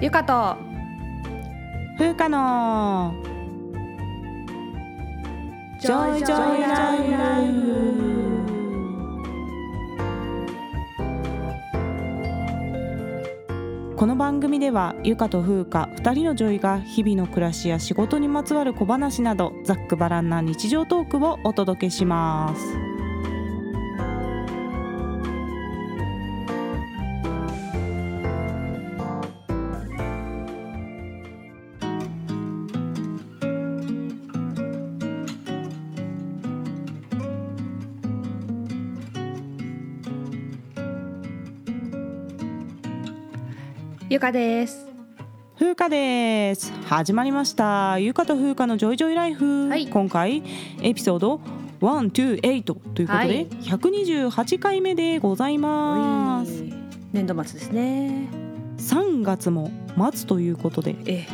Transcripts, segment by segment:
ゆかと。風花の。女医 Joy Life。この番組ではゆかと風花2人の女医が日々の暮らしや仕事にまつわる小話などざっくばらんな日常トークをお届けしますゆかです。風花です。始まりました。ゆかと風花のジョイジョイライフ、はい。今回エピソード128ということで、はい。128回目でございます。年度末ですね。3月も末ということでえ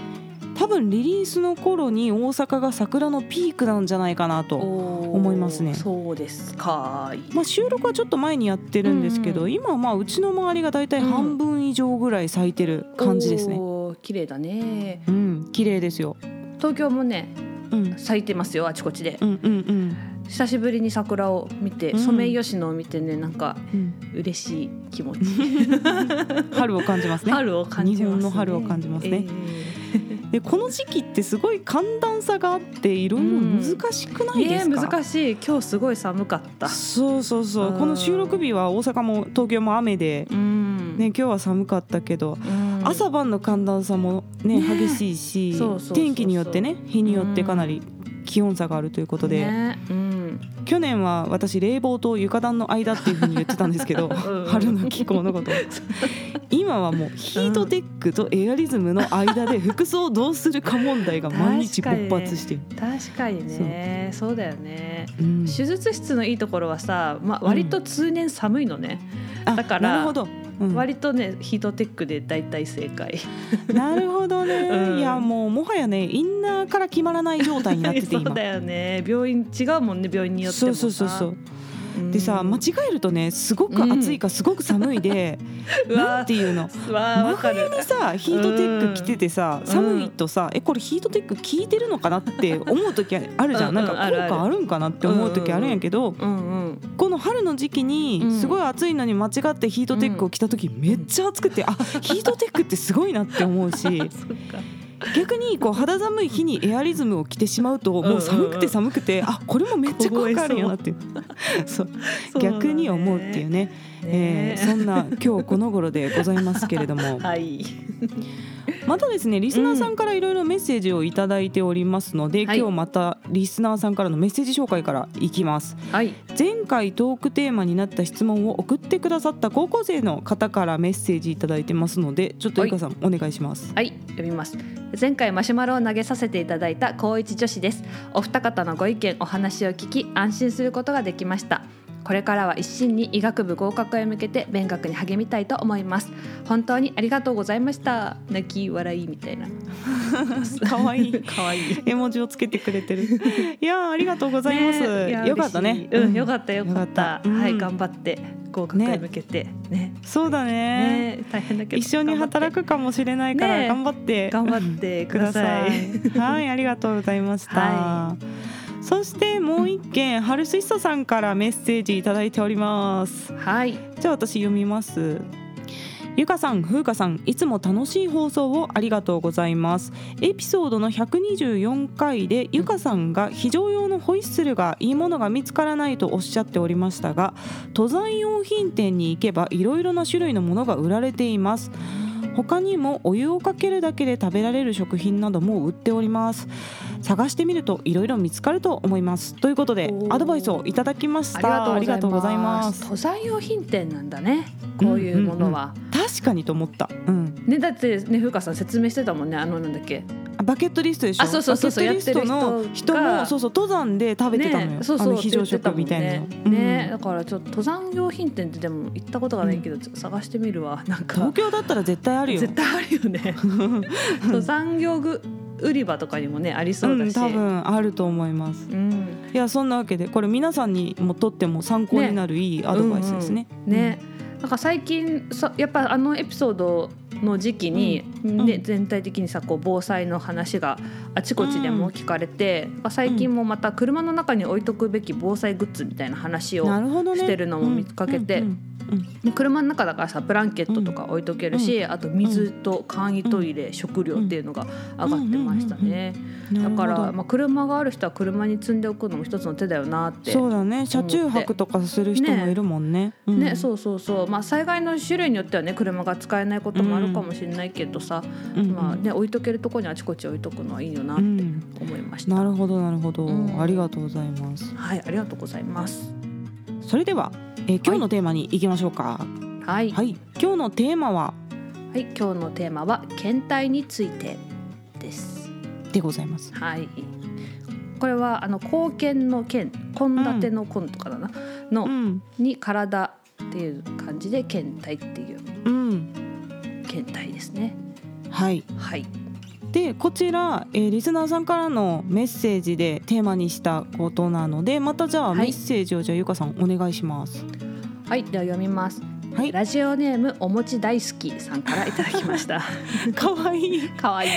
多分リリースの頃に大阪が桜のピークなんじゃないかなと、思思いますね。そうですか。まあ、収録はちょっと前にやってるんですけど、うん。今はまあうちの周りがだいたい半分以上ぐらい咲いてる感じですね。おー綺麗だね。うん、綺麗ですよ。東京もねうん、咲いてますよあちこちで。うん、うん、久しぶりに桜を見て、うん。ソメイヨシノを見てねなんかうん、嬉しい気持ち、春を感じますね。春を感じますね。日本の春を感じますね。えで、この時期ってすごい寒暖差があって、いろいろ難しくないですか？ーね難しい。今日すごい寒かった。そうそうそう、う。ん。この収録日は大阪も東京も雨で、うん。ね、今日は寒かったけど。うん。朝晩の寒暖差もねね。激しいし天気によってね日によってかなり気温差があるということで、ね。うん、去年は私冷房と床暖の間っていうふうに言ってたんですけどうん。春の気候のこと。今はもうヒートテックとエアリズムの間で服装をどうするか問題が毎日勃発してる、確かにね。そうだよね。うん。手術室のいいところはさ、まあ、割と通年寒いのね、あだからなるほど、うん。割とねヒートテックで大体正解。なるほどね、うん。いやもうもはやねインナーから決まらない状態になってて そう今だよね。病院違うもんね病院によってそうもさ。そうそうそうう。んでさ間違えるとねすごく暑いかすごく寒いで、うわなんていうの？真冬にさヒートテック着ててさ、うん。寒いとさえこれヒートテック効いてるのかなって思う時あるじゃん、うんなんか効果あるんかなって思う時あるんやけど、この春の時期うん。にすごい暑いのに間違ってヒートテックを着た時めっちゃ暑くて、あヒートテックってすごいなって思うし 逆にこう肌寒い日にエアリズムを着てしまうともう寒くて寒くて、あこれもめっちゃ効果あるんやなっていう。そう。逆に思うっていうねえーそんな今日この頃でございますけれども。はい。またですねリスナーさんからいろいろメッセージをいただいておりますので、はい。今日またリスナーさんからのメッセージ紹介からいきます。はい。前回トークテーマになった質問を送ってくださった高校生の方からメッセージいただいてますのでちょっとはいゆかさん、お願いします。はい読みます。前回マシュマロを投げさせていただいた高一女子です。お二方のご意見お話を聞き安心することができましたこれからは一心に医学部合格へ向けて勉学に励みたいと思います。本当にありがとうございました。泣き笑いみたいな。かわい。い可愛い。い絵文字をつけてくれてる。いやーありがとうございます、ねよかったね。うん、よかったよかった。うん。はい頑張って合格へ向けて。ね。そうだね。ね大変だけど。一緒に働くかもしれないからね。頑張って。頑張ってください。はい、ありがとうございました。はそしてもう一件、ハルシッサさんからメッセージいただいております。はいじゃあ私読みます。ゆかさん、ふうかさん、いつも楽しい放送をありがとうございます。エピソードの124回でゆかさんが非常用のホイッスルがいいものが見つからないとおっしゃっておりましたが、登山用品店に行けばいろいろな種類のものが売られています。他にもお湯をかけるだけで食べられる食品なども売っております。探してみるといろいろ見つかると思います。ということでアドバイスをいただきました。ありがとうございます。す。登山用品店なんだね。こういうものは、確かにと思った、うん、ねだってね風花さん説明してたもんね。あのなんだっけ。あバケットリストでしょ？あそうそうそうそうバケットリストの人もそうそう登山で食べてたのよ、ねそうそうあの非常食みたいなの。って言ってたもんね。ねだからちょっと登山用品店ってでも行ったことがないけど、探してみるわ。なんか。東京だったら絶対あるよ。絶対あるよね。登山用具売り場とかにもねありそうだん、し、多分あると思います。うん。いやそんなわけでこれ皆さんにもとっても参考になるいいアドバイスですね。ね、なんか最近そやっぱあのエピソードの時期に、ん。で全体的にさこう防災の話があちこちでも聞かれて、最近もまた車の中に置いとくべき防災グッズみたいな話をしてるのも見かけてうんうん。で車の中だからさブランケットとか置いとけるし、あと水と簡易トイレ、食料っていうのが上がってましたね、うんだから、まあ、車がある人は車に積んでおくのも一つの手だよなってそうだね。車中泊とかする人もいるもんね。うん。ね、そうそうそう、まあ、災害の種類によってはね車が使えないこともあるかもしれないけどさ、うん。まあね、置いとけるところにあちこち置いとくのはいいよなってうん。思いました、なるほどなるほど、うん。ありがとうございます。はいありがとうございます。それでは、えー今日のテーマに行きましょうか。はい、はい。はい、今日のテーマは？今日のテーマは検体についてです。でございます。はい。これはあの貢献の献献立の献とかだな、の、うん。に体っていう感じで検体っていううん。検体ですねはいはいでこちら、えーリスナーさんからのメッセージでテーマにしたことなのでまたじゃあはい。メッセージをじゃあゆかさんお願いします。はいでは読みます。はい。ラジオネームお餅大好きさんからいただきました。かわいい。かわいい。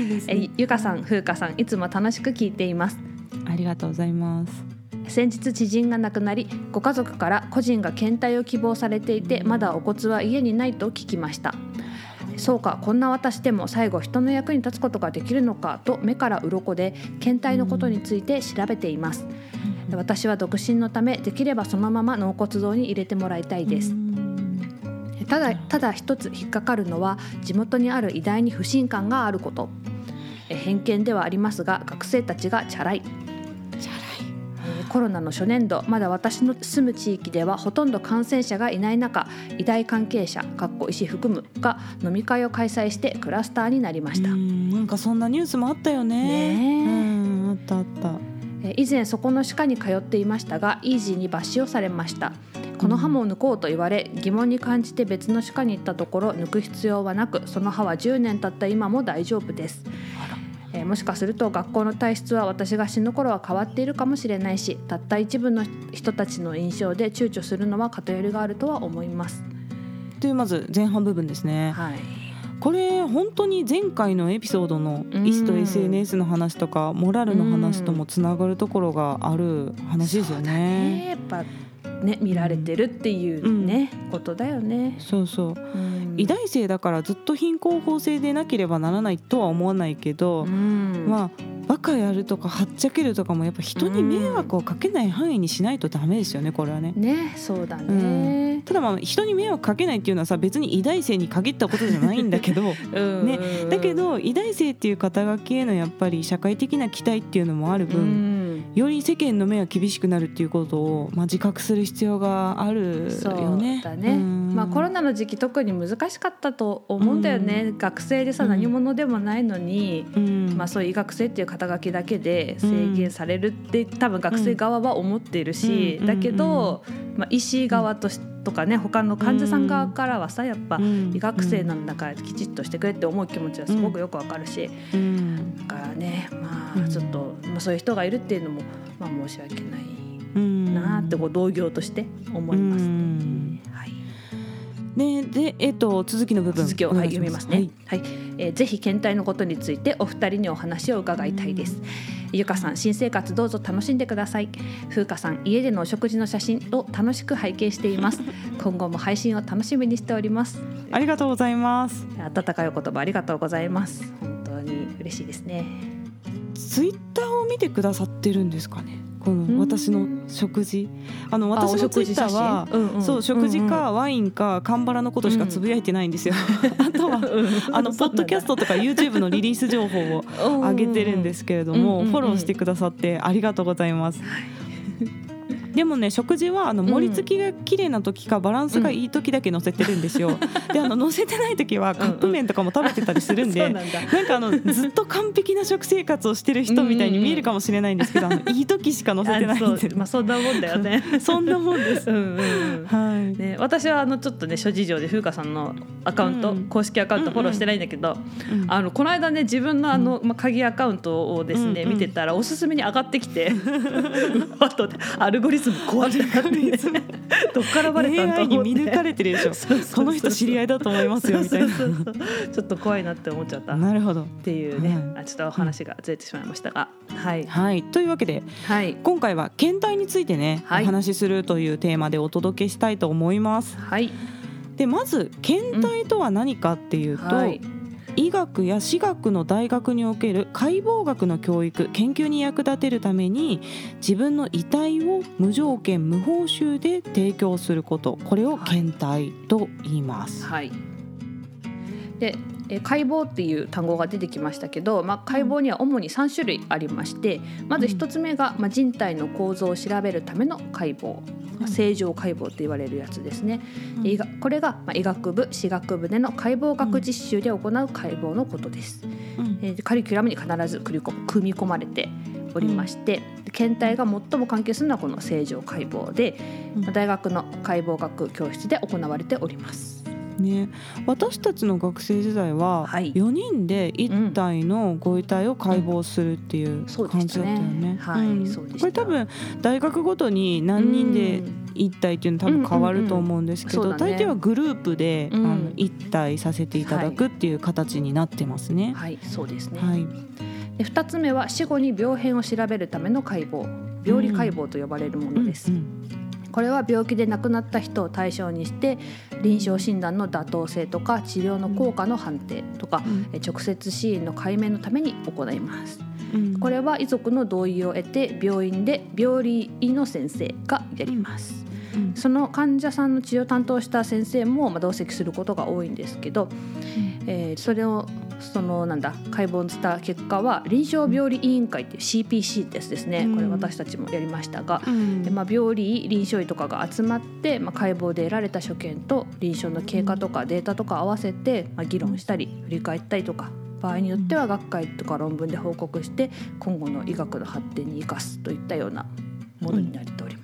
いいですえゆかさんふうかさんいつも楽しく聞いています。ありがとうございます。先日知人が亡くなりご家族から個人が検体を希望されていてまだお骨は家にないと聞きましたそうかこんな私でも最後人の役に立つことができるのかと目から鱗で検体のことについて調べています。で私は独身のためできればそのまま納骨堂に入れてもらいたいです。ただただ一つ引っかかるのは地元にある医大に不信感があること。え偏見ではありますが学生たちがチャラいコロナの初年度まだ私の住む地域ではほとんど感染者がいない中医大関係者かっこ医師含むが飲み会を開催してクラスターになりました、うんなんかそんなニュースもあったよね。ねあったあった。えー以前そこの歯科に通っていましたがイージーに抜歯をされました。この歯も抜こうと言われ疑問に感じて別の歯科に行ったところ抜く必要はなくその歯は10年経った今も大丈夫ですえーもしかすると学校の体質は私が死ぬ頃は変わっているかもしれないしたった一部の人たちの印象で躊躇するのは偏りがあるとは思います。というまず前半部分ですね。はい、これ本当に前回のエピソードのうん。医師と SNS の話とかモラルの話ともつながるところがある話ですよね。ね。やっぱね見られてるっていうね、ことだよね。そうそう。うん。医大生だからずっと貧困法制でなければならないとは思わないけど、うん。まあバカやるとかはっちゃけるとかもやっぱ人に迷惑をかけない範囲にしないとダメですよねこれはね。ねそうだね。ただまあ人に迷惑かけないっていうのはさ別に医大生に限ったことじゃないんだけど うん。ね。だけど医大生っていう肩書きへのやっぱり社会的な期待っていうのもあるう分、んより世間の目が厳しくなるっていうことを、まあ、自覚する必要があるそうよね。だね、うん。まあコロナの時期特に難しかったと思うんだよね、学生でさうん。何者でもないのに、うん。まあ、そういう医学生っていう肩書きだけで制限されるって多分学生側は思っているし、うん。だけど、まあ、医師側としとかね他の患者さん側からはさやっぱうん。医学生なんだからきちっとしてくれって思う気持ちはすごくよくわかるし、うん。だからねまうん。あちょっと、まあ、そういう人がいるっていうのも、まあ、申し訳ないうんなってこう同業として思います。うん。はいねでえっと続きの部分続きを、はい、読みますね。ははいい、えーぜひ検体のことについてお二人にお話を伺いたいです。ゆかさん、新生活どうぞ楽しんでください。ふうかさん、家でのお食事の写真を楽しく拝見しています。今後も配信を楽しみにしております。ありがとうございます。温かいお言葉ありがとうございます。本当に嬉しいですね。ツイッターを見てくださってるんですかね。こんの私の食事。あのあ私のツイッターは、うんうん。そう食事かワインかカンバラのことしかつぶやいてないんですよ。あとはあのポッドキャストとか YouTube のリリース情報を上げてるんですけれども、うんうんうんフォローしてくださってありがとうございます。でもね食事はあの盛り付きが綺麗な時かバランスがいい時だけ載せてるんですよ。であの 載せてない時はカップ麺とかも食べてたりするんで。そうなんだ。なんかあのずっと完璧な食生活をしてる人みたいに見えるかもしれないんですけど、いい時しか載せてないんでまあそんなもんだよね。そんなもんです。うんうんうん。はい。ね、私はあのちょっとね諸事情で風花さんのアカウント、うん公式アカウントフォローしてないんだけど、うんあのこの間ね自分のあの、まあ、鍵アカウントをですね、うんうん見てたらおすすめに上がってきてうわっとアルゴリズズム怖いなってどっからバレたんと AI に見抜かれてるでしょそう。この人知り合いだと思いますよみたいなちょっと怖いなって思っちゃった。っなるほど。ていうね、はい。あちょっとお話がずれてしまいましたが、はい。はい。というわけではい。今回は検体についてね、はい。お話しするというテーマでお届けしたいと思います。はい。でまず検体とは何かっていうと、はい医学や私学の大学における解剖学の教育研究に役立てるために自分の遺体を無条件無報酬で提供することこれを検体と言います。はいでえー解剖っていう単語が出てきましたけど、まあ、解剖には主に3種類ありましてまず1つ目が、まあ、人体の構造を調べるための解剖、まあ正常解剖と言われるやつですね。これが、まあ、医学部歯学部での解剖学実習で行う解剖のことです。うん。えーカリキュラムに必ず組み込組み込まれておりまして、検体が最も関係するのはこの正常解剖で、うん。まあ大学の解剖学教室で行われております。ね、私たちの学生時代ははい。4人で1体のご遺体を解剖するっていう感じだったよね。これ多分大学ごとに何人でうん1体っていうの多分変わると思うんですけど、大抵はグループで、うん。あの1体させていただくっていう形になってますね。はい、そうですね。はい、で2つ目は死後に病変を調べるための解剖。病理解剖と呼ばれるものです、うんこれは病気で亡くなった人を対象にして臨床診断の妥当性とか治療の効果の判定とか、うん。え直接死因の解明のために行います。うん。これは遺族の同意を得て病院で病理医の先生がやりますうん。その患者さんの治療を担当した先生もまあ同席することが多いんですけど、えーそれをそのなんだ解剖した結果は臨床病理委員会っていう CPC ってやつですね、うん。これ私たちもやりましたが、うん。でまあ、病理医臨床医とかが集まって、まあ、解剖で得られた所見と臨床の経過とかデータとか合わせて、まあ、議論したり振り返ったりとか場合によっては学会とか論文で報告して今後の医学の発展に生かすといったようなものになっております。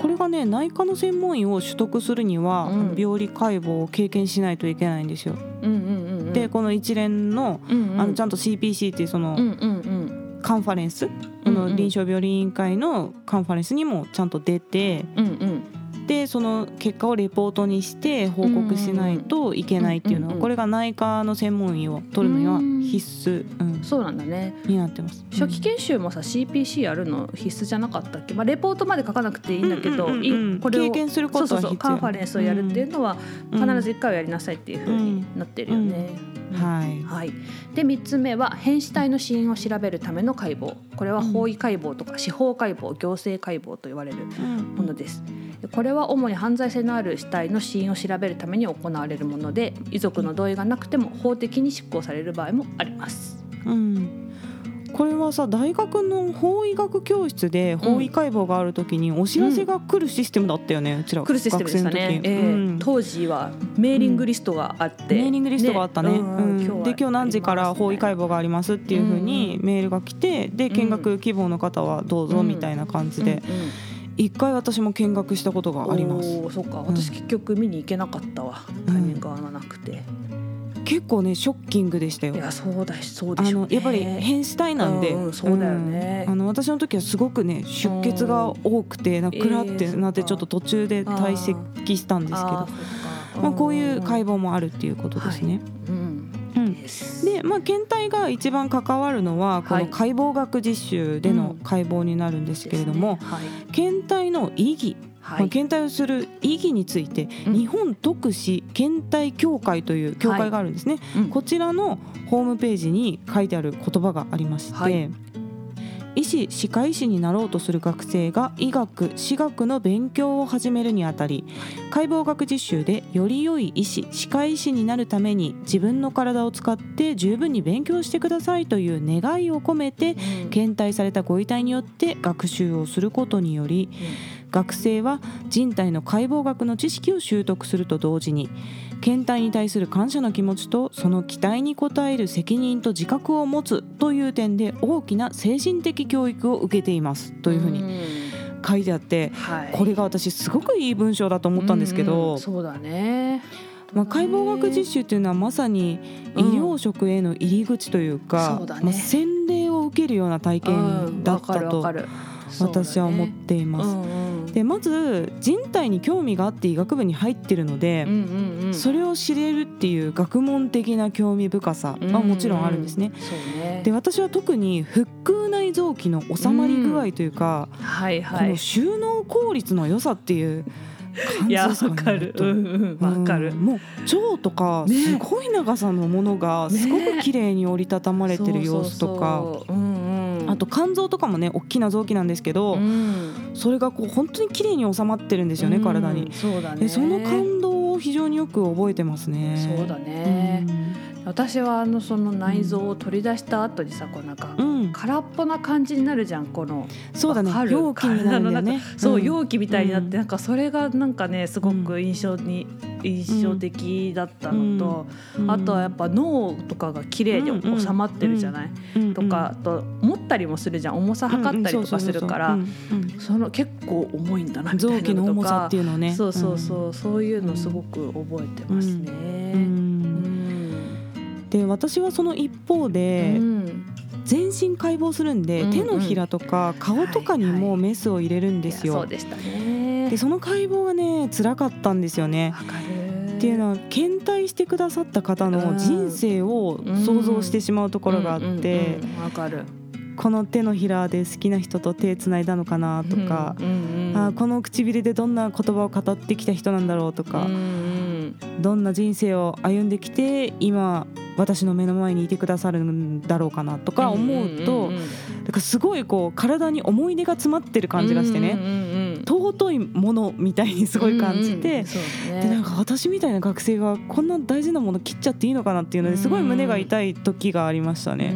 これがね内科の専門医を取得するには、うん。病理解剖を経験しないといけないんですよ。うんうんうんうん、でこの一連のうんうん、あのちゃんと CPC っていうその、うんうんうん。カンファレンス、こうんうん。の臨床病理委員会のカンファレンスにもちゃんと出てうんうんでその結果をレポートにして報告しないといけないっていうのうんうんうんはこれが内科の専門医を取るのにはうん必須、うん、そうなんだね。になってます。初期研修もさ CPC やるの必須じゃなかったっけ、まあ、レポートまで書かなくていいんだけど、これを経験することはそうそうそうカンファレンスをやるっていうのはうん。必ず1回はやりなさいっていうふうになってるよね。はい、はい、で3つ目は変死体の死因を調べるための解剖。これは法医解剖とか司法解剖行政解剖と言われるうん。ものです。でこれは主に犯罪性のある死体の死因を調べるために行われるもので遺族の同意がなくても法的に執行される場合もあります。うん。これはさ大学の法医学教室で法医解剖がある時にお知らせが来るシステムだったよね、うちら来るシステムでしたね。ええ。うん。当時はメーリングリストがあって、メーリングリストがあったね。うんうん。で今日何時から法医解剖剖がありますっていうふうにメールが来てで見学希望の方はどうぞみたいな感じで一回私も見学したことがあります。そっか。私結局見に行けなかったわ、タイミングがなくて、結構ねショッキングでしたよ。い。やそうだしそうであしょうね。のやっぱり変死体なんで、うんうんそうだよね。うん。あの私の時はすごくね出血が多くてなんかクラってなってえーちょっと途中で退席したんですけど。あーまあ、こういう解剖、剖もあるっていうことですね。うんうんまあ、検体が一番関わるのはこはい。の解剖学実習での解剖になるんですけれども、ですね。はい。検体の意義、まあ、はい検体をする意義について、うん。日本特使検体協会という協会があるんですね、うん。こちらのホームページに書いてある言葉がありまして、はい医師歯科医師になろうとする学生が医学歯学の勉強を始めるにあたり解剖学実習でより良い医師歯科医師になるために自分の体を使って十分に勉強してくださいという願いを込めて検体されたご遺体によって学習をすることにより学生は人体の解剖学の知識を習得すると同時に検体に対する感謝の気持ちとその期待に応える責任と自覚を持つという点で大きな精神的教育を受けていますというふうにん。書いてあってはい。これが私すごくいい文章だと思ったんですけうんうどん、そうだね。まあ、解剖学実習っていうのはまさに医療職への入り口というか、そうだね。まあ、洗礼を受けるような体験だったと私は思っています。うんうんでまず人体に興味があって医学部に入ってるので、うんうんうん。それを知れるっていう学問的な興味深さはもちろんあるんですね。ううそうね。で私は特に腹腔内臓器の収まり具合というか、はいはい。この収納効率の良さっていう感じですかね。わかる。とうんうんわかる。うん。もう腸とかね。すごい長さのものがすごく綺麗に折りたたまれてる様子とか、そうそうそう。うんうんあと肝臓とかもね大きな臓器なんですけど、うん。それがこう本当に綺麗に収まってるんですよね、うん体に。そうだね。でその感動を非常によく覚えてますね。そうだね私はあのその内臓を取り出した後にさこうなんか空っぽな感じになるじゃんこのそうだね。容器になるんだよね。そう、ん。容器みたいになって、うん。なんかそれがなんかねすごく印象に、印象的だったのと、うん。あとはやっぱ脳とかが綺麗に収まってるじゃない、うん。とか、あと持ったりもするじゃん。重さ測ったりとかするからその結構重いんだなみたいなのとの重さっかていうのをね。そうそうそう、そういうのすごく覚えてますね。で私はその一方で、うん全身解剖するんで、うん。うん手のひらとか顔とかにもメスを入れるんですよ。いやそうでしたね。でその解剖がね辛かったんですよね。っていうのは検体してくださった方の人生を想像してしまうところがあって、この手のひらで好きな人と手つないだのかなとか、うんうんうんあこの唇でどんな言葉を語ってきた人なんだろうとか、うんうんどんな人生を歩んできて今私の目の前にいてくださるんだろうかなとか思うと、だからすごいこう体に思い出が詰まってる感じがしてね、尊いものみたいにすごい感じて。でなんか私みたいな学生がこんな大事なもの切っちゃっていいのかなっていうのですごい胸が痛い時がありましたね。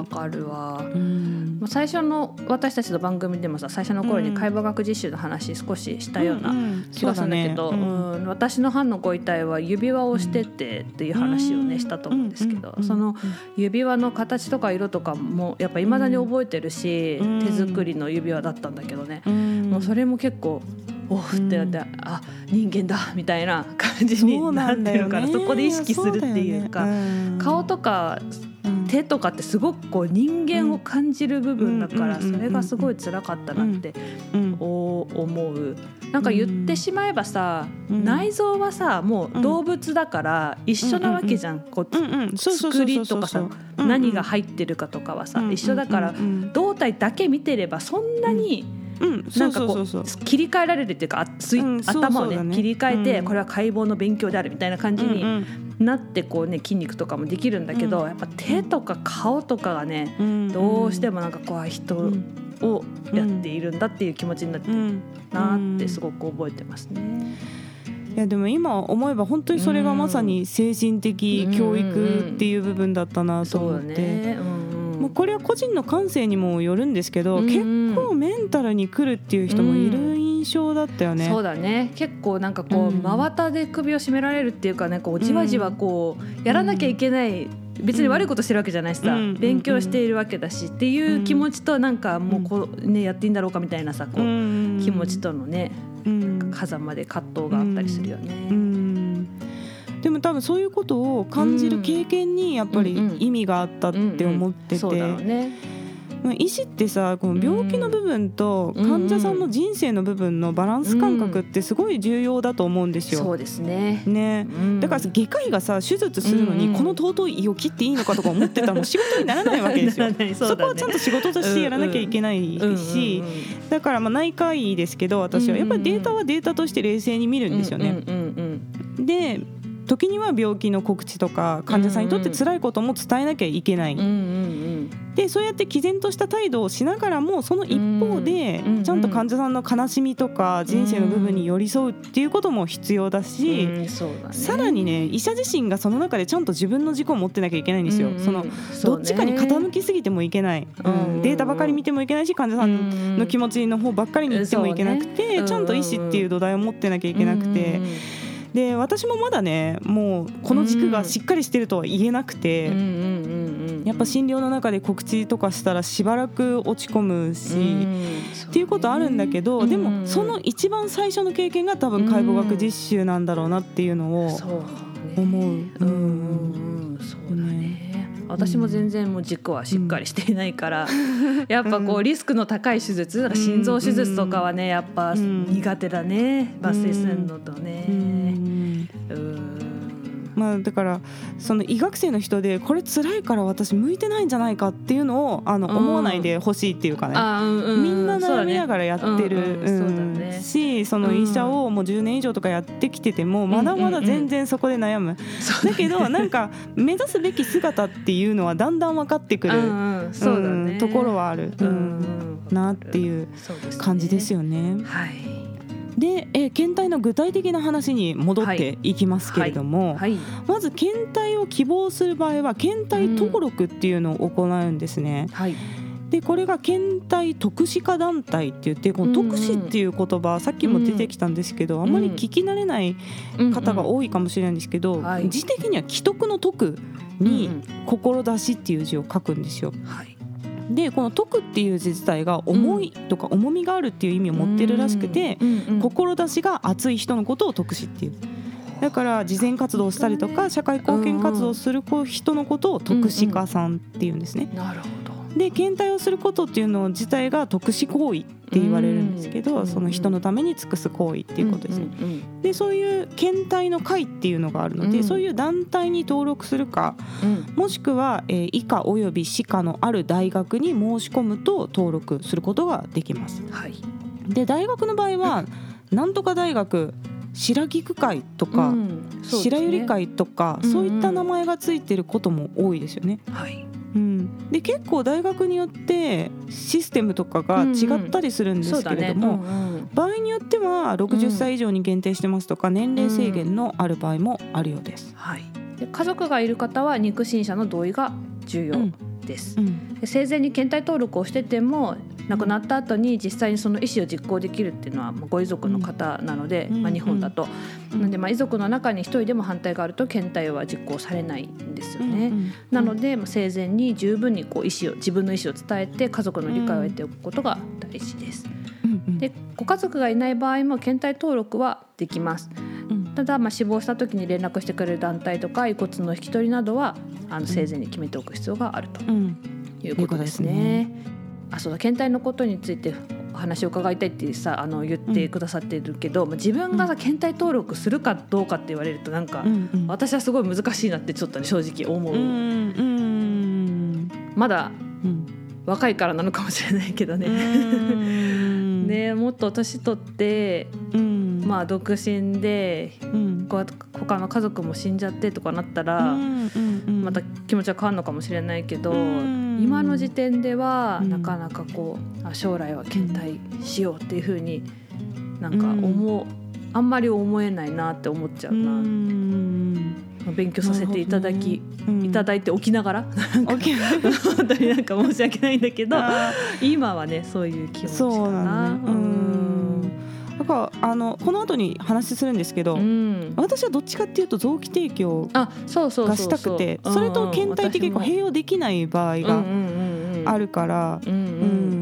うんうんうんうんわかるわ。うん。まあ最初の私たちの番組でもさ最初の頃に解剖学実習の話少ししたような気がするんだけど、そうだね。うん。私の班のご遺体は指輪をしててっていう話をねしたと思うんですけど、その指輪の形とか色とかもやっぱ未だに覚えてるし、うん。手作りの指輪だったんだけどね、うん。もうそれも結構おふってなって、あ人間だみたいな感じになってるからそこで意識するっていうか。顔とか手とかってすごくこう人間を感じる部分だからうん。それがすごい辛かったなって思う。なんか言ってしまえばさうん。内臓はさもう動物だから一緒なわけじゃん。こう作りとかさうん何が入ってるかとかはさ一緒だからうん。胴体だけ見てればそんなにうんそうんなかこそう切り替えられるっていうかうん頭をねね切り替えてうんこれは解剖の勉強であるみたいな感じにうんなってこうね筋肉とかもできるんだけど、うん。やっぱ手とか顔とかがね、うん。どうしてもなんかこう人うん。をやっているんだっていう気持ちになってるうん。なってすごく覚えてますね。いやでも今思えば本当にそれがまさに精神的教育っていう部分だったなとそうだ思って。ね。うんうん。まあ、これは個人の感性にもよるんですけど、うんうん。結構メンタルに来るっていう人もいる印象だったよね。そうだね。結構なんかこう、うん。真綿で首を絞められるっていうかねこうじわじわこうやらなきゃいけない、別に悪いことしてるわけじゃないしさ、うん。勉強しているわけだしっていう気持ちとなんかもうこう、ね、やっていいんだろうかみたいなさこう、うん気持ちとのねうん。狭間で葛藤があったりするよね。うんでも多分そういうことを感じる経験にやっぱり意味があったって思ってて。ね。まあ医師ってさこの病気の部分とうん。患者さんの人生の部分のバランス感覚ってすごい重要だと思うんですよ。そうですね。ね。うん。だから外科医がさ手術するのにうんこの尊い胃を切っていいのかとか思ってたらもう仕事にならないわけですよ。ならないそこはちゃんと仕事としてやらなきゃいけないし。だからまあ内科医ですけど私は。やっぱりデータはデータとして冷静に見るんですよね。で時には病気の告知とか患者さんにとって辛いことも伝えなきゃいけない、でそうやって毅然とした態度をしながらもその一方でうんちゃんと患者さんの悲しみとか人生の部分に寄り添うっていうことも必要だし、ね。さらにね医者自身がその中でちゃんと自分の軸を持ってなきゃいけないんですよ。そのどっちかに傾きすぎてもいけない、うん。うん。データばかり見てもいけないし患者さんの気持ちの方ばっかりに行ってもいけなくて、ちゃんと医師っていう土台を持ってなきゃいけなくて、で私もまだねもうこの軸がしっかりしてるとは言えなくて、やっぱ診療の中で告知とかしたらしばらく落ち込むし。うんっていうことあるんだけど、うんでもその一番最初の経験が多分解剖学実習なんだろうなっていうのを思う。うん。うんうんそうだね私も全然もう軸はしっかりしていないから、やっぱこうリスクの高い手術だから心臓手術とかはねやっぱうん。苦手だね抜粋するのとうね。ん。うーんまあだからその医学生の人でこれ辛いから私向いてないんじゃないかっていうのをあのうん。思わないでほしいっていうかね。うんみんな悩みながらやってる、しその医者をもう10年以上とかやってきててもまだまだ全然そこで悩む、だけどなんか目指すべき姿っていうのはだんだん分かってくる、ところはある、うんなっていう感じですよね。はいで、えー検体の具体的な話に戻ってい。きますけれども、はい。まず検体を希望する場合は検体登録っていうのを行うんですね。はい。でこれが検体特殊化団体って言ってこの特殊っていう言葉さっきも出てきたんですけど、あんまり聞き慣れない方がい多いかもしれないんですけど、はい。字的には既得の徳に「志」っていう字を書くんですよ。はいでこの「徳」っていう字自体が重いとか重みがあるっていう意味を持ってるらしくて、志が熱い人のことを徳志っていう。だから慈善活動をしたりとか社会貢献活動をする人のことを徳志家さんっていうんですね。なるほどで検体をすることっていうの自体が特殊行為って言われるんですけど、うんその人のために尽くす行為っていうことですね。うんうんでそういう検体の会っていうのがあるので、うん。そういう団体に登録するかうん。もしくは、えー以下および歯科のある大学に申し込むと登録することができます。はい。で大学の場合はなんとか大学白菊会とか、うん。ね。白百合会とかうんうん。そういった名前がついてることも多いですよね。はいうん、で結構大学によってシステムとかが違ったりするんですけれども、場合によっては60歳以上に限定してますとか、年齢制限のある場合もあるようです。はい。で家族がいる方は肉親者の同意が重要うん。です。う、ん。で生前に検体登録をしてても亡くなった後に実際にその意思を実行できるっていうのはまあご遺族の方なので、うんまあ、日本だと、うんなんでまあ遺族の中に一人でも反対があると検体は実行されないんですよね。うんうんなのでまあ生前に十分にこう意思を自分の意思を伝えて家族の理解を得ておくことが大事です。うんうんでご家族がいない場合も検体登録はできます。うんただまあ死亡した時に連絡してくれる団体とか遺骨の引き取りなどはあの生前に決めておく必要があるとうんいうことですね。あそうだ検体のことについてお話を伺いたいってさあの言ってくださってるけど、まあ自分がさ検体登録するかどうかって言われるとなんか、うんうん。私はすごい難しいなってちょっとね正直思う、うんうんまだうん。若いからなのかもしれないけどね。うん。ねもっと年取ってうん。まあ独身でうん。こう他の家族も死んじゃってとかなったら、うんうんまた気持ちは変わるのかもしれないけど、うん。今の時点ではうん。なかなかこうあ将来は検体しようっていうふうになんか思う、あんまり思えないなって思っちゃううな、ん。まあ勉強させていただき、うん。いただいておきながら本当になんか申し訳ないんだけどあ今はねそういう気持ちかそうな。だからあのこの後に話するんですけど、うん。私はどっちかっていうと臓器提供あそうそうそうがしたくてそれと検体って結構併用できない場合があるるから、うん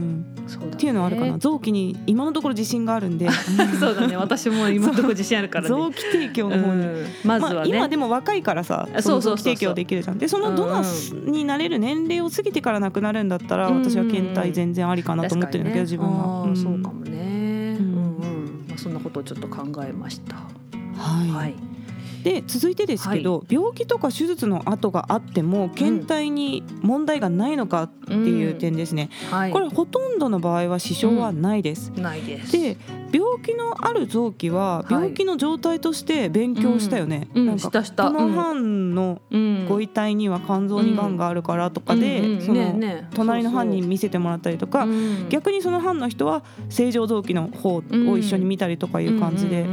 っていうのはあるかな。臓器に今のところ自信があるんで。そうだね。私も今のところ自信あるからね。臓器提供の方に、うん。まずはまあ、ね、今でも若いからさ臓器提供できるじゃん。でそのドナーになれる年齢を過ぎてからなくなるんだったら、うん私は検体全然ありかなと思ってるんだけど、自分は、あーん。そうかもね、ううんんうん。まあ、そんなことをちょっと考えました。はい。はいで続いてですけど、病気とか手術の跡があっても検体に問題がないのかっていう点ですね、はい。これほとんどの場合は支障はないです、ないです。で病気のある臓器ははい。病気の状態として勉強したよね、うん。なんかしたした。このうん班のうん。ご遺体には肝臓にがんがあるからとかで、うん。うん。その隣の班に見せてもらったりとか、逆にその班の人は正常臓器の方を一緒に見たりとかいう感じで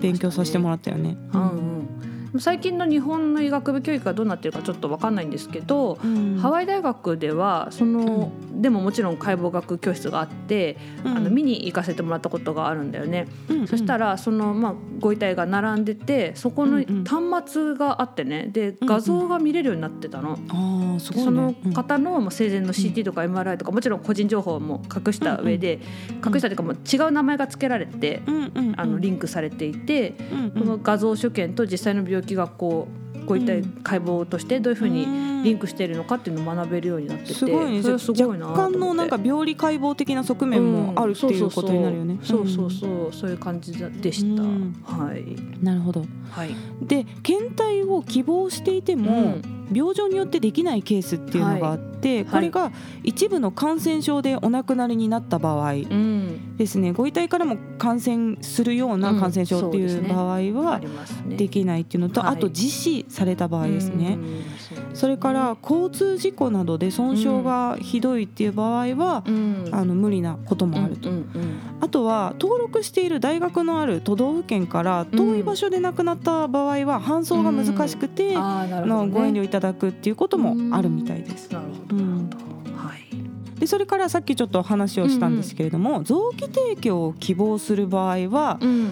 勉強させてもらったよね。うんうん最近の日本の医学部教育がどうなってるかちょっと分かんないんですけど、うん。ハワイ大学ではその、でももちろん解剖学教室があって、うん。あの見に行かせてもらったことがあるんだよね。うんそしたらその、まあ、ご遺体が並んでてそこのうんうん。端末があってねでうん画像が見れるようになってたの。ああすごいね。その方のまあ生前の CT とか MRI とかもちろん個人情報も隠した上で隠したというかもう違う名前が付けられてうんうんうん。あのリンクされていてうんうん。この画像所見と実際の病気がこうご遺体解剖としてどういうふうにリンクしているのかっていうのを学べるようになっててすごいね。それはすごいな若干のなんか病理解剖的な側面もあるっていうことになるよね。そうそうそう。そういう感じでした、うん。はい。うんなるほど。はい。で検体を希望していても、病状によってできないケースっていうのがあって、これが一部の感染症でお亡くなりになった場合うん。ですね。ご遺体からも感染するような感染症っていう場合あはできないっていうのと、はい。あと自死された場合ですね。うん。それから交通事故などで損傷がひどいっていう場合は、うん。あの無理なこともあると、あとは登録している大学のある都道府県から遠い場所で亡くなった場合は搬送が難しくて、うん。ご遠慮いただくっていうこともあるみたいです。なるほどでそれからさっきちょっと話をしたんですけれども、臓器提供を希望する場合はうん。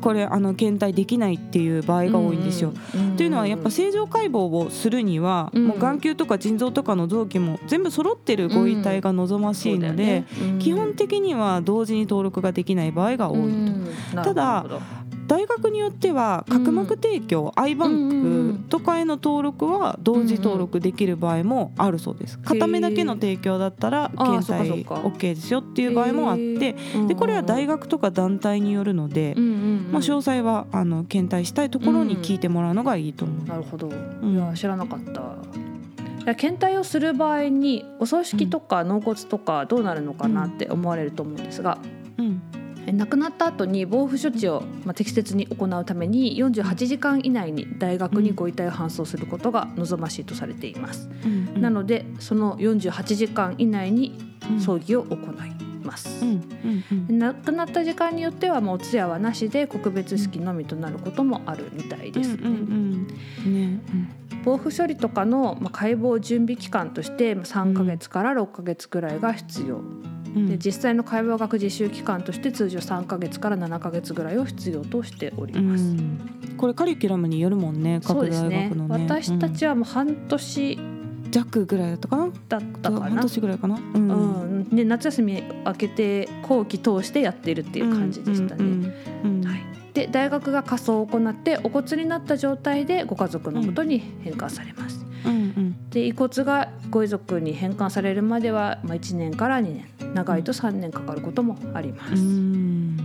これあの検体できないっていう場合が多いんですよ。うんというのはやっぱ正常解剖をするには、うん。もう眼球とか腎臓とかの臓器も全部揃ってるご遺体が望ましいので、そうだよね。うん。基本的には同時に登録ができない場合が多いと。うん。ただ大学によっては角膜提供、アイバンクとかへの登録は同時登録できる場合もあるそうです。片目だけの提供だったら検体 OK ですよっていう場合もあってでこれは大学とか団体によるので、うんうんうん。まあ、詳細はあの検体したいところに聞いてもらうのがいいと思う。なるほど、ん。いや知らなかった。検体をする場合にお葬式とか納骨とかどうなるのかなって思われると思うんですが、うん。え亡くなった後に防腐処置を、まあ、適切に行うために48時間以内に大学にご遺体を搬送することが望ましいとされています、うん。うんなのでその48時間以内にうん。葬儀を行います、うん。うん。うん。亡くなった時間によってはもうお通夜はなしで告別式のみとなることもあるみたいですね、うん。うん。うん。ね。防腐処理とかのまあ解剖準備期間としてまあ3ヶ月から6ヶ月くらいが必要、うんで実際の解剖学実習期間として通常3ヶ月から7ヶ月ぐらいを必要としておりうます。ん。これカリキュラムによるもんね各大学のね。私たちはもう半年うん弱ぐらいだったかな。だったか半な、年ぐらいかな。うん。うん。ね、夏休み明けて後期通してやっているっていう感じでしたね。で大学が仮装を行ってお骨になった状態でご家族のもとに返還されます。うんうん。で遺骨がご遺族に返還されるまでは、まあ、1年から2年長いと3年かかることもあります。うん。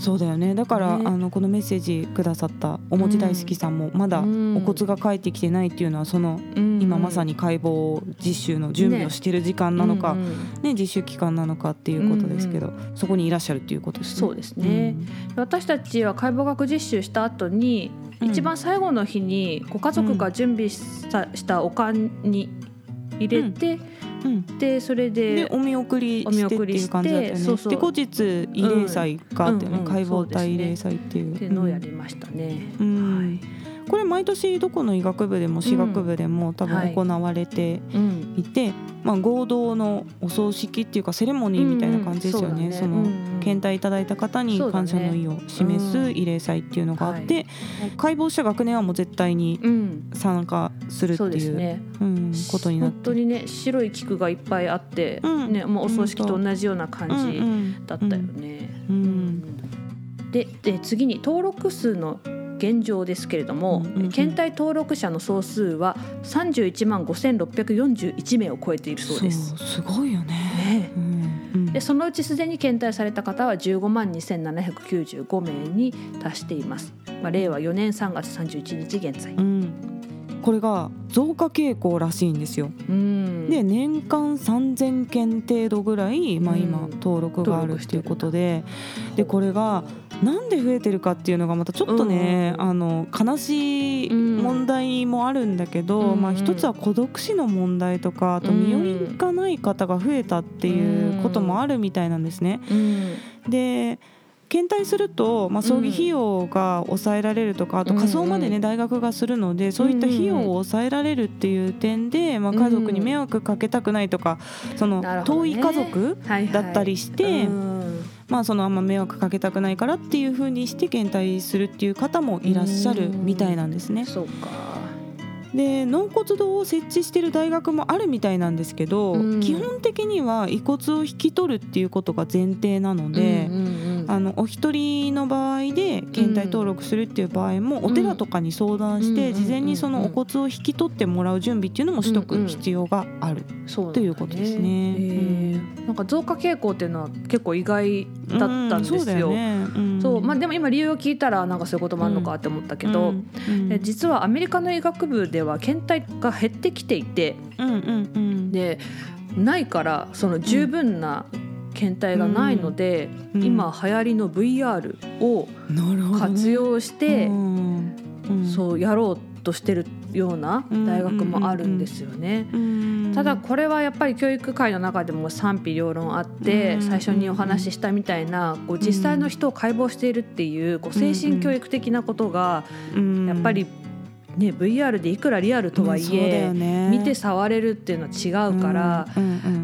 そうだよね。だから、ね。あのこのメッセージくださったお餅大好きさんもまだうん。お骨が帰ってきてないっていうのはそのうん。今まさに解剖実習の準備をしている時間なのか、うんねうん実習期間なのかっていうことですけど、そこにいらっしゃるっていうことですね。そうですね。私たちは解剖学実習した後に、うん。一番最後の日にご家族が準備した,、したおかんに入れて、うんうん。でそれででお見送りしてっていう感じだったよね。そうそう。で後日慰霊祭があったよね、うんうん解剖体慰霊祭っていう。っていうのをやりましたね。うんこれ毎年どこの医学部でも歯学部でも多分はい行われてうん。いて、まあ、合同のお葬式っていうかセレモニーみたいな感じですよね。うんうんそね。うんうん。検体いただいた方に感謝の意を示すうん慰霊祭っていうのがあって、解剖した学年はもう絶対にうん。参加するってそういうね。うん、ことになって。本当にね白い菊がいっぱいあって、うん。ねもうお葬式と同じような感じじだったよね。うん。うん。でで次に登録数の現状ですけれども、うん検体登録者の総数は31万5641名を超えているそうです。すごいよね。ねうんうんでそのうちすでに検体された方は15万2795名に達しています。まあ、令和4年3月31日現在。うんこれが増加傾向らしいんですよ。うん。で年間3,000件程度ぐらい、まあ、今うん。登録があるっていうことで。でこれがなんで増えてるかっていうのがまたちょっとね、うん。あの悲しい問題もあるんだけど、うん。まあ、一つは孤独死の問題とかあと身寄りがない方が増えたっていうこともあるみたいなんですね。うん。で検体すると、まあ、葬儀費用が抑えられるとか、あと火葬までね、うん大学がするのでそういった費用を抑えられるっていう点で、まあ、家族に迷惑かけたくないとかその遠い家族だったりして、うん。まあ、そのあんま迷惑かけたくないからっていうふうにして検体するっていう方もいらっしゃるみたいなんですね。そうか。で納骨堂を設置してる大学もあるみたいなんですけど、うん。基本的には遺骨を引き取るっていうことが前提なので。うんうんうんあのお一人の場合で検体登録するっていう場合も、お寺とかに相談して、うん。事前にそのお骨を引き取ってもらう準備っていうのもしとく必要がある。ということですね。なんか増加傾向っていうのは結構意外だったんですよ。うん。そうね。まあ、でも今理由を聞いたらなんかそういうこともあるのかって思ったけど、実はアメリカの医学部では検体が減ってきていてうんうんうん。でないからその十分な検体がないので、うん。今流行りの VR を活用して、うん。うん。そうやろうとしてるような大学もあるんですよね。うん。ただこれはやっぱり教育界の中でも賛否両論あってうん。最初にお話ししたみたいなこう実際の人を解剖しているっていうこう精神教育的なことがうん。やっぱりね VR でいくらリアルとはいそうだえよね。見て触れるっていうのは違うから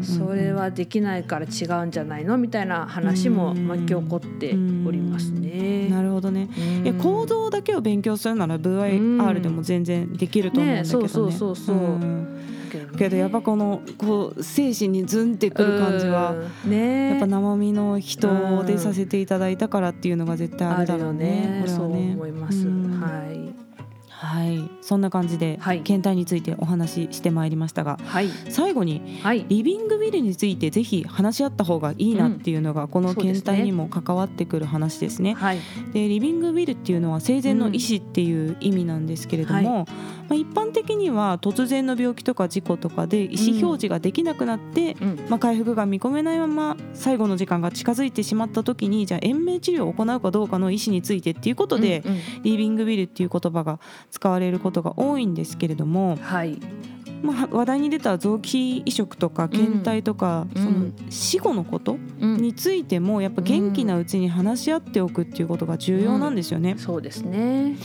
それはできないから違うんじゃないのみたいな話もうん。巻き起こっておりますね。なるほどね。うん。いや構造だけを勉強するなら VR でも全然できると思うんだけどね。ねそうそうそうけどやっぱこのこう精神にズンってくる感じはうん。ね。やっぱ生身の人でさせていただいたからっていうのが絶対ああるだろうね。ね。。そう思います。うん。はい。はい、そんな感じではい検体についてお話ししてまいりましたが、はい。最後にはい。リビングウィルについてぜひ話し合った方がいいなっていうのがこのそうですね検体にも関わってくる話ですね。はい。でリビングウィルっていうのは生前の意思っていう意味なんですけれども、まあ、一般的には突然の病気とか事故とかで意思表示ができなくなって、うん。まあ、回復が見込めないまま最後の時間が近づいてしまった時にじゃあ延命治療を行うかどうかの意思についてっていうことで、うんうんリビングウィルっていう言葉が使われることが多いんですけれども、はい。まあ、話題に出た臓器移植とか検体とか、うんその死後のことうん。についてもやっぱ元気なうちに話し合っておくっていうことが重要なんですよね。そうですね。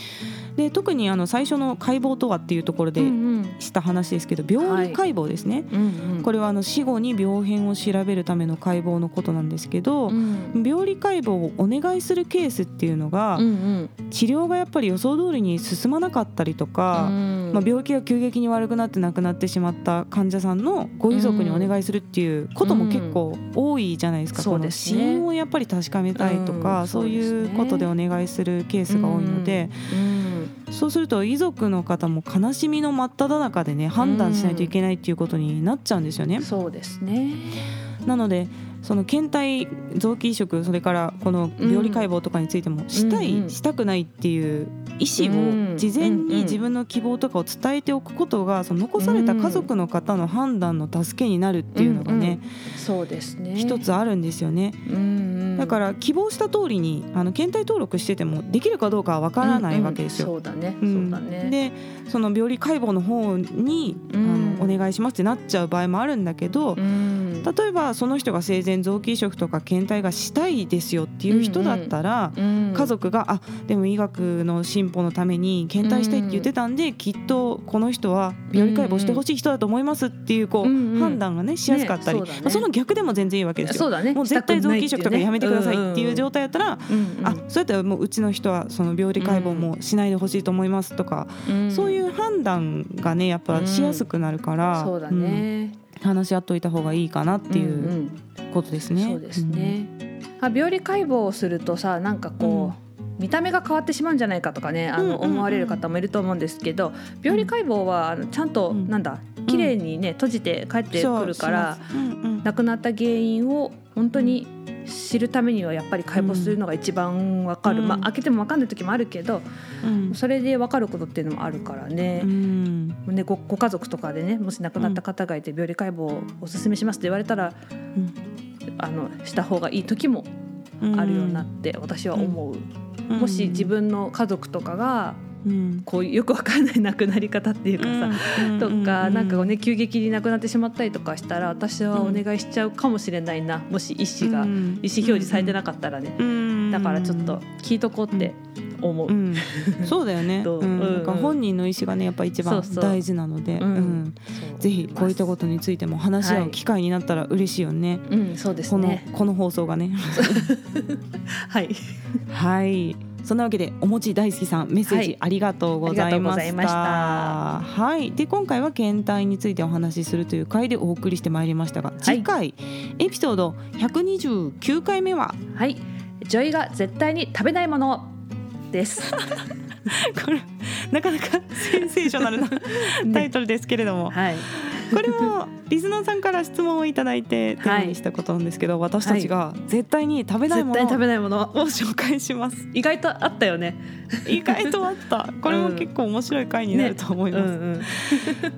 で特にあの最初の解剖とはっていうところでうんうん。した話ですけど病理解剖ですね、うんうん。これはあの死後に病変を調べるための解剖のことなんですけど、うん。病理解剖をお願いするケースっていうのが、うんうん。治療がやっぱり予想通りに進まなかったりとか、まあ、病気が急激に悪くなって亡くなってしまった患者さんのご遺族にお願いするっていうことも結構多いじゃないですか、そうこの死因をやっぱり確かめたいとか、うん。そういうことでお願いするケースが多いので、うん。そうすると遺族の方も悲しみの真っ只中でね判断しないといけないっていうことになっちゃうんですよね。そうですね。なのでその検体臓器移植それからこの病理解剖とかについてもしたい、うんうんしたくないっていう意思うんを事前うんうんに自分の希望とかを伝えておくことがその残された家族の方の判断の助けになるっていうのがね、そうですね。一つあるんですよね。うんうん。だから希望した通りにあの検体登録しててもできるかどうかはわからないわけですよ。うんうんそうだね。うんそうだね。でその病理解剖の方に、うんあのお願いしますってなっちゃう場合もあるんだけど、うん。例えばその人が生前臓器移植とか検体がしたいですよっていう人だったら、うん。家族があでも医学の進歩のために検体したいって言ってたんで、きっとこの人は病理解剖してほしい人だと思いますっていうこう、判断がねしやすかったり、まあその逆でも全然いいわけですよ。そうだね。もう絶対臓器移植とかやめてくださいっていう状態だったら、あそうやったらもううちの人はその病理解剖もしないでほしいと思いますとか、うんそういう判断がねやっぱしやすくなるから、そうだね。うん話し合っといた方がいいかなっていんうん。ことですね。そうですね。あ病理解剖をするとさなんかこう、見た目が変わってしまうんじゃないかとかねあの、うんうんうん。思われる方もいると思うんですけど病理解剖はちゃんと、うん。なんだ綺麗にね閉じて帰ってくるから、亡くなった原因を本当に知るためにはやっぱり解剖するのが一番わかる、うん。まあ開けてもわかんない時もあるけどうん。それでわかることっていうのもあるからね。う。ん。ね、ごご家族とかでねもし亡くなった方がいて病理解剖をおすすめしますって言われたら、あのした方がいい時もうん。あるようになって私は思う、うん。もし自分の家族とかがうん。こうよくわかんない亡くなり方っていうかさ、うん。とかなんかねね急激に亡くなってしまったりとかしたら私はお願いしちゃうかもしれないなもし意思が、意思表示されてなかったらね、だからちょっと聞いとこうって思う。うん、そうだよね。どう？うん。から本人の意思がねやっぱ一番大事なので、ぜひこういったことについても話し合う機会になったら嬉しいよね。うんそうですこのねこの放送がね。はい。はい。そんなわけでおもち大好きさんメッセーはいジありがとうございました。はい。で今回は検体についてお話しするという回でお送りしてまいりましたが、次回エピソード129回目は？はい、女医が絶対に食べないものです。これなかなかセンセーショナルなタイトルですけれども、はい。これもリスナーさんから質問をいただいてテーマにしたことなんですけど、私たちが絶対に食べないもの絶対食べないもの。を紹介します。意外とあったよね。意外とあった。これも結構面白い回になると思います。うんうん。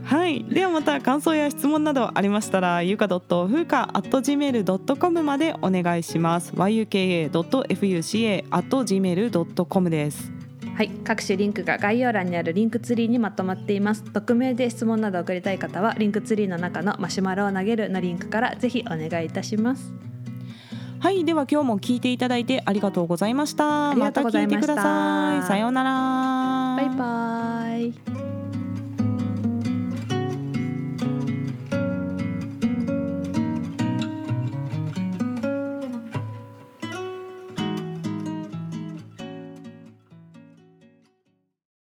はい、ではまた感想や質問などありましたらゆか .fuka.gmail.com までお願いします。yuka.fuca.gmail.com です。はい、各種リンクが概要欄にある Linktree にまとまっています。匿名で質問など送りたい方は Linktree の中のマシュマロを投げるのリンクからぜひお願いいたします。はい、では今日も聞いていただいてありがとうございました。ありがとうございましたた聞いてください。さようなら。バイバイ。